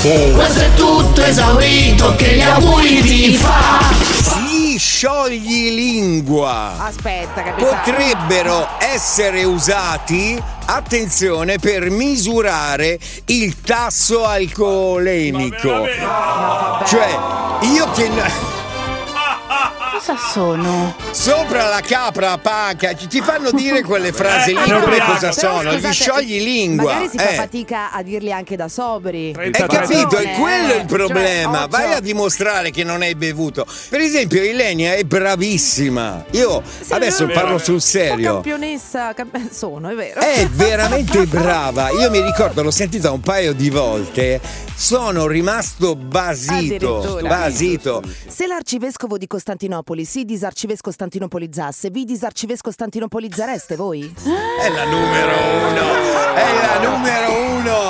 Questo è tutto esaurito, che gli auguri ti fa. Gli sciogli lingua Aspetta, capitano. potrebbero essere usati, attenzione, per misurare il tasso alcolemico. Cioè, io che... Cosa sono? Sopra la capra panca ci- ti fanno dire quelle frasi lì No, come però cosa sono? scusate, Gli sciogli lingua. Magari si fa eh. fatica a dirli anche da sobri. Hai capito? È quello il Cioè, problema. occhio. Vai a dimostrare che non hai bevuto. Per esempio, Ilenia è bravissima. Io adesso vero, parlo vero. sul serio. campionessa cam- sono, è vero. È veramente brava. Io mi ricordo, l'ho sentita un paio di volte. Sono rimasto basito. Basito. Se l'arcivescovo di Costantinopoli si disarcivescostantinopolizzasse, vi disarcivescostantinopolizzereste voi? È la numero uno. È la numero uno.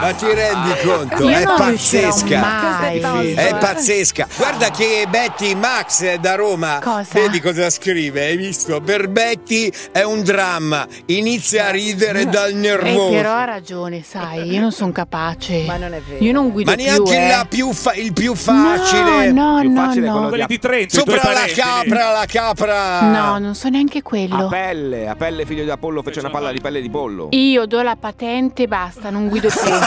Ma ti rendi conto? Io È pazzesca. è pazzesca. Guarda che Betty Max da Roma. Cosa? Vedi cosa scrive? Hai visto? Per Betty è un dramma. Inizia a ridere dal Eh, nervoso. però ha ragione, sai, io non sono capace. Ma non è vero. Io non guido Ma neanche più, eh. la più fa- il più facile. No, no, no, no. quelli di Trento, i tuoi Sopra la parenti. capra, la capra. No, non so neanche A quello. pelle, a pelle figlio di Apollo fece una palla di pelle di pollo. Io do la patente e basta, non guido più.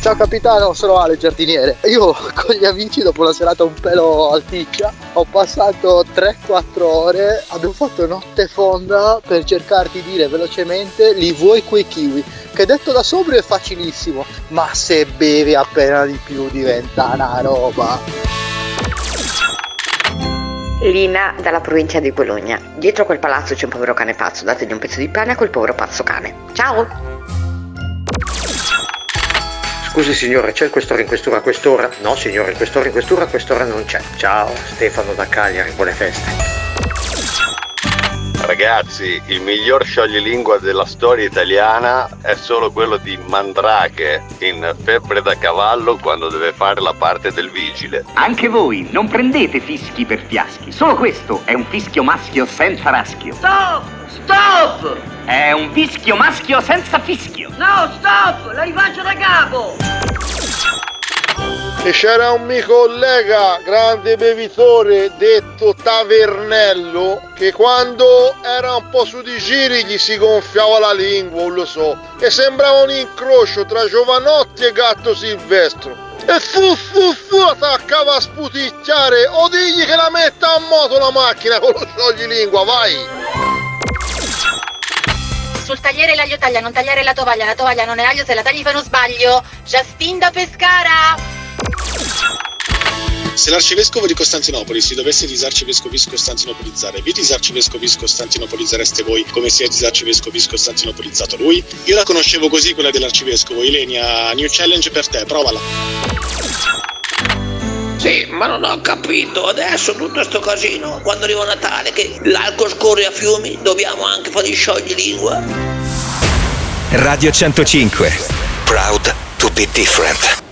Ciao capitano, sono Ale giardiniere. Io con gli amici dopo una serata un pelo alticcia ho passato 3-4 ore, abbiamo fatto notte fonda per cercare di dire velocemente li vuoi quei kiwi, che detto da sobrio è facilissimo, ma se bevi appena di più diventa una roba. Lina dalla provincia di Bologna. Dietro quel palazzo c'è un povero cane pazzo, dategli un pezzo di pane a quel povero pazzo cane. Ciao! Scusi signore, c'è il questore in questura a quest'ora? No signore, il questore in questura a quest'ora non c'è. Ciao, Stefano da Cagliari, buone feste. Ragazzi, il miglior scioglilingua della storia italiana è solo quello di Mandrake in Febbre da cavallo quando deve fare la parte del vigile. Anche voi non prendete fischi per fiaschi. Solo questo è un fischio maschio senza raschio. Stop! Stop! È un fischio maschio senza fischio. No, stop! La rifaccio da capo! E c'era un mio collega, grande bevitore, detto Tavernello, che quando era un po' su di giri gli si gonfiava la lingua, non lo so, e sembrava un incrocio tra Giovanotti e Gatto Silvestro. E fu fu fu attaccava a sputicchiare, o digli che la metta a moto la macchina con lo scioglilingua, vai! Sul tagliere l'aglio taglia, non tagliare la tovaglia, la tovaglia non è aglio se la tagli fa uno sbaglio. Justin da Pescara! Se l'arcivescovo di Costantinopoli si dovesse disarcivescovis costantinopolizzare, vi disarcivescovis costantinopolizzereste voi come si è disarcivescovis costantinopolizzato lui? Io la conoscevo così quella dell'arcivescovo. Ilenia, new challenge per te, provala. Sì, ma non ho capito. Adesso tutto sto casino, quando arriva Natale, che l'alcol scorre a fiumi, dobbiamo anche fare gli sciogli lingua. Radio 105. Proud to be different.